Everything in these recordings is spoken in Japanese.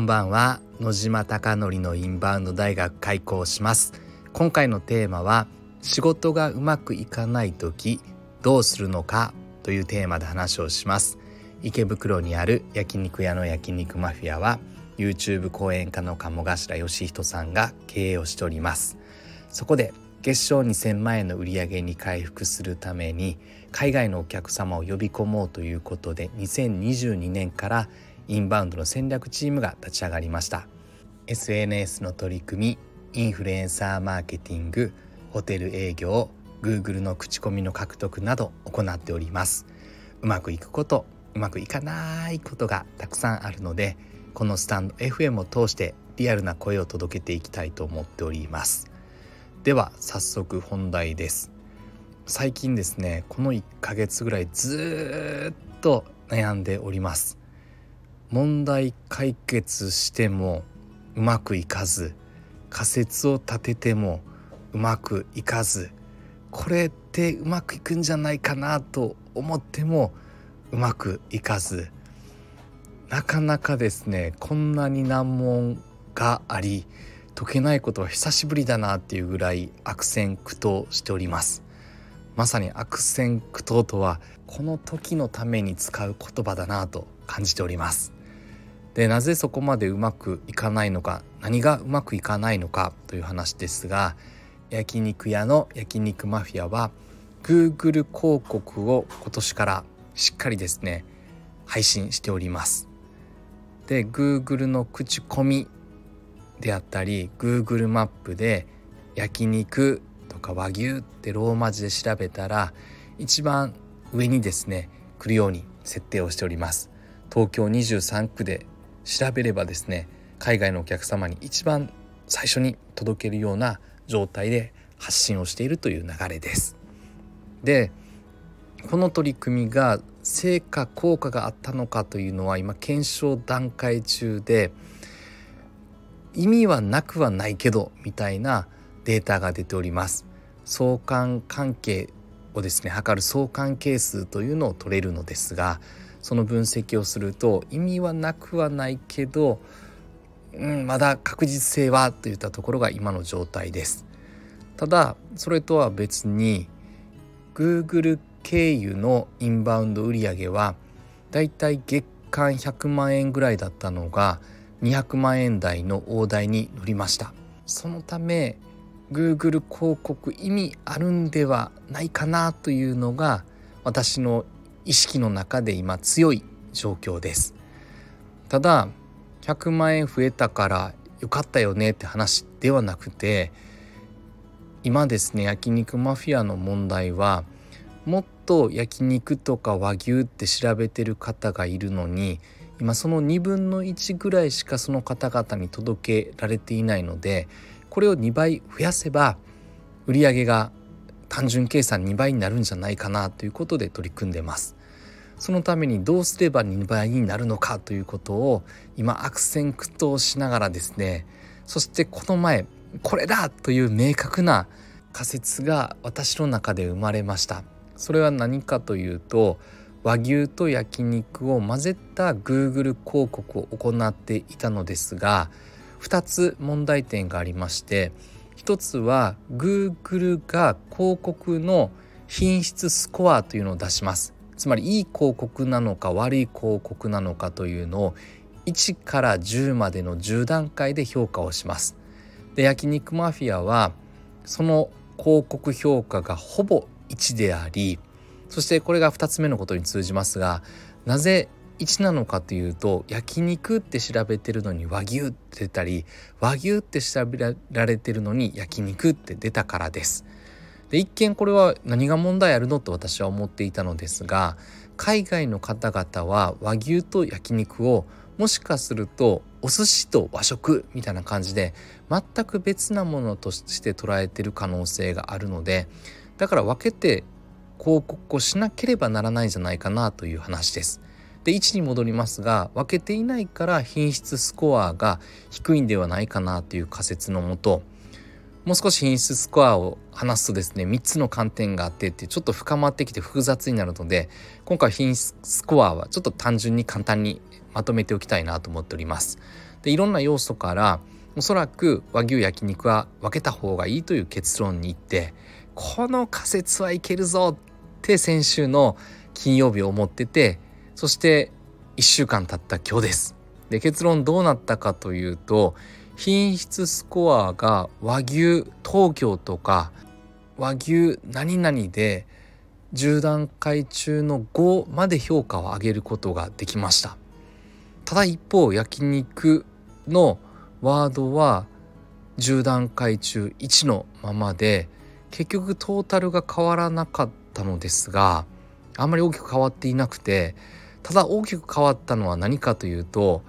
んばんは。野島貴則のインバウンド大学開校します。今回のテーマは仕事がうまくいかない時どうするのかというテーマで話をします。池袋にある焼肉屋の焼肉マフィアは YouTube 講演家の鴨頭義人さんが経営をしております。そこで月賞2000万円の売り上げに回復するために海外のお客様を呼び込もうということで2022年からインバウンドの戦略チームが立ち上がりました。SNS の取り組みインフルエンサーマーケティングホテル営業 Google の口コミの獲得など行っております。うまくいくことうまくいかないことがたくさんあるのでこのスタンド FM を通してリアルな声を届けていきたいと思っております。では早速本題です。最近ですねこの1ヶ月ぐらいずっと悩んでおります。問題解決してもうまくいかず仮説を立ててもうまくいかずこれってうまくいくんじゃないかなと思ってもうまくいかず。なかなかですねこんなに難問があり解けないことは久しぶりだなっていうぐらい悪戦苦闘しております。まさに悪戦苦闘とはこの時のために使う言葉だなと感じております。でなぜそこまでうまくいかないのか何がうまくいかないのかという話ですが焼肉屋の焼肉マフィアは Google 広告を今年からしっかりですね配信しております。で Google の口コミであったり Google マップで焼肉とか和牛ってローマ字で調べたら一番上にですね来るように設定をしております。東京23区で調べればですね海外のお客様に一番最初に届けるような状態で発信をしているという流れです。でこの取り組みが成果効果があったのかというのは今検証段階中で意味はなくはないけどみたいなデータが出ております。相関関係をですね測る相関係数というのを取れるのですがその分析をすると意味はなくはないけど、うん、まだ確実性はといったところが今の状態です。ただそれとは別に Google 経由のインバウンド売上はだいたい月間100万円ぐらいだったのが200万円台の大台に乗りました。そのため Google 広告意味あるんではないかなというのが私の意識の中で今強い状況です。ただ100万円増えたからよかったよねって話ではなくて今ですね焼肉マフィアの問題はもっと焼肉とか和牛って調べてる方がいるのに今その2分の1ぐらいしかその方々に届けられていないのでこれを2倍増やせば売り上げが単純計算2倍になるんじゃないかなということで取り組んでます。そのためにどうすれば2倍になるのかということを今悪戦苦闘しながらですねそしてこの前これだという明確な仮説が私の中で生まれました。それは何かというと和牛と焼肉を混ぜた Google 広告を行っていたのですが2つ問題点がありまして1つは Google が広告の品質スコアというのを出します。つまりいい広告なのか悪い広告なのかというのを1から10までの10段階で評価をします。で焼肉マフィアはその広告評価がほぼ1でありそしてこれが2つ目のことに通じますがなぜ1なのかというと焼肉って調べてるのに和牛って出たり和牛って調べられてるのに焼肉って出たからです。で一見これは何が問題あるのと私は思っていたのですが海外の方々は和牛と焼肉をもしかするとお寿司と和食みたいな感じで全く別なものとして捉えてる可能性があるのでだから分けて広告をしなければならないんじゃないかなという話です。で1に戻りますが分けていないから品質スコアが低いんではないかなという仮説のもともう少し品質スコアを話すとですね3つの観点があってってちょっと深まってきて複雑になるので今回品質スコアはちょっと単純に簡単にまとめておきたいなと思っております。でいろんな要素からおそらく和牛焼肉は分けた方がいいという結論にいってこの仮説はいけるぞって先週の金曜日思っててそして1週間経った今日です。で結論どうなったかというと品質スコアが和牛東京とか和牛何々で10段階中の5まで評価を上げることができましたただ一方焼肉のワードは10段階中1のままで結局トータルが変わらなかったのですがあんまり大きく変わっていなくてただ大きく変わったのは何かというと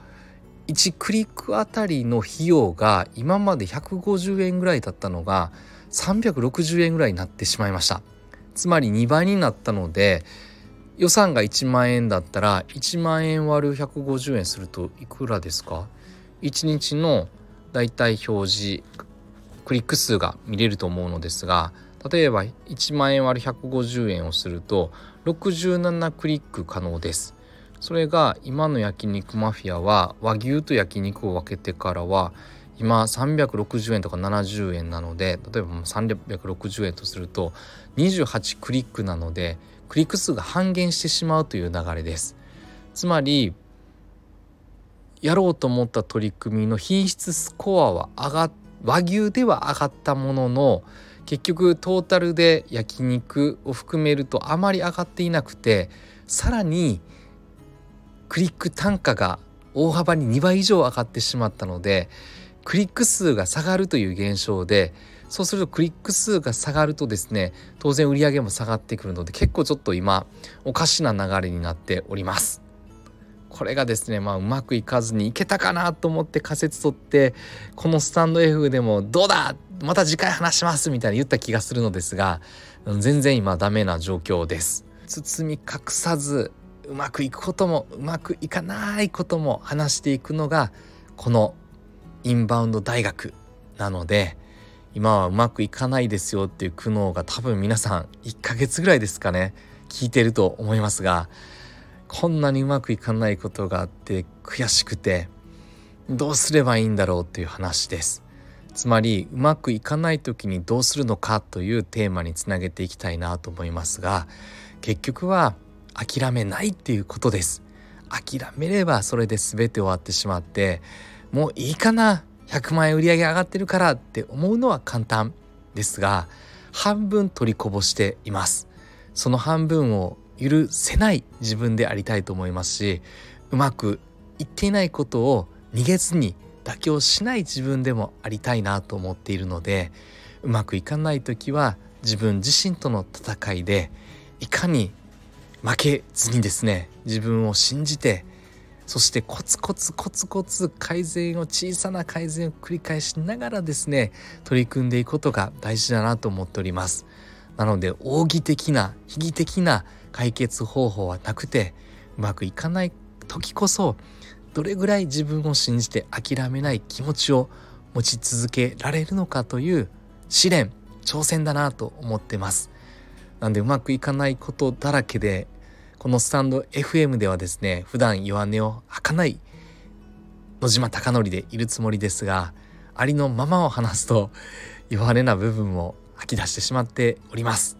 1クリックあたりの費用が今まで150円ぐらいだったのが360円ぐらいになってしまいました。つまり2倍になったので予算が1万円だったら1万円割る150円するといくらですか？1日のだいたい表示クリック数が見れると思うのですが例えば1万円割る150円をすると67クリック可能です。それが今の焼肉マフィアは和牛と焼肉を分けてからは今360円とか70円なので例えば360円とすると28クリックなのでクリック数が半減してしまうという流れです。つまりやろうと思った取り組みの品質スコアは上が和牛では上がったものの結局トータルで焼肉を含めるとあまり上がっていなくてさらにクリック単価が大幅に2倍以上上がってしまったのでクリック数が下がるという現象でそうするとクリック数が下がるとですね当然売り上げも下がってくるので結構ちょっと今おかしな流れになっております。これがですねまあうまくいかずにいけたかなと思って仮説取ってこのスタンド F でも「どうだまた次回話します」みたいに言った気がするのですが全然今ダメな状況です。包み隠さずうまくいくこともうまくいかないことも話していくのがこのインバウンド大学なので今はうまくいかないですよっていう苦悩が多分皆さん1ヶ月ぐらいですかね聞いてると思いますがこんなにうまくいかないことがあって悔しくてどうすればいいんだろうっていう話です。つまりうまくいかない時にどうするのかというテーマにつなげていきたいなと思いますが結局は諦めないっていうことです。諦めればそれで全て終わってしまってもういいかな。100万円売り上げ上がってるからって思うのは簡単ですが半分取りこぼしています。その半分を許せない自分でありたいと思いますしうまくいっていないことを逃げずに妥協しない自分でもありたいなと思っているのでうまくいかない時は自分自身との戦いでいかに負けずにですね自分を信じてそしてコツコツコツコツ改善を小さな改善を繰り返しながらですね取り組んでいくことが大事だなと思っております。なので奥義的な悲劇的な解決方法はなくてうまくいかない時こそどれぐらい自分を信じて諦めない気持ちを持ち続けられるのかという試練挑戦だなと思ってます。なんでうまくいかないことだらけでこのスタンド FM ではですね普段弱音を吐かない野島貴則でいるつもりですがありのままを話すと弱音な部分も吐き出してしまっております。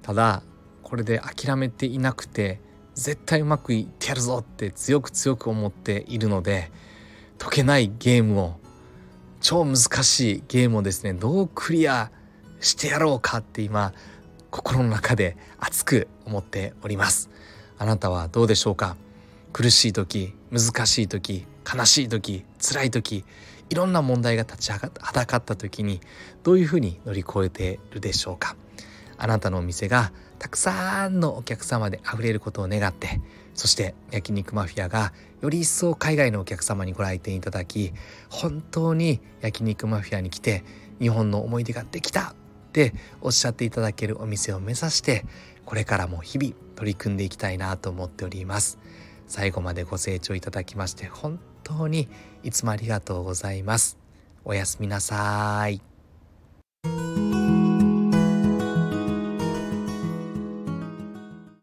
ただこれで諦めていなくて絶対うまくいってやるぞって強く強く思っているので解けないゲームを超難しいゲームをですねどうクリアしてやろうかって今心の中で熱く思っております。あなたはどうでしょうか？苦しい時難しい時悲しい時辛い時いろんな問題が立ちはだかった時にどういうふうに乗り越えているでしょうか？あなたのお店がたくさんのお客様で溢れることを願ってそして焼肉マフィアがより一層海外のお客様にご来店いただき本当に焼肉マフィアに来て日本の思い出ができたっておっしゃっていただけるお店を目指してこれからも日々取り組んでいきたいなと思っております。最後までご清聴いただきまして本当にいつもありがとうございます。おやすみなさい。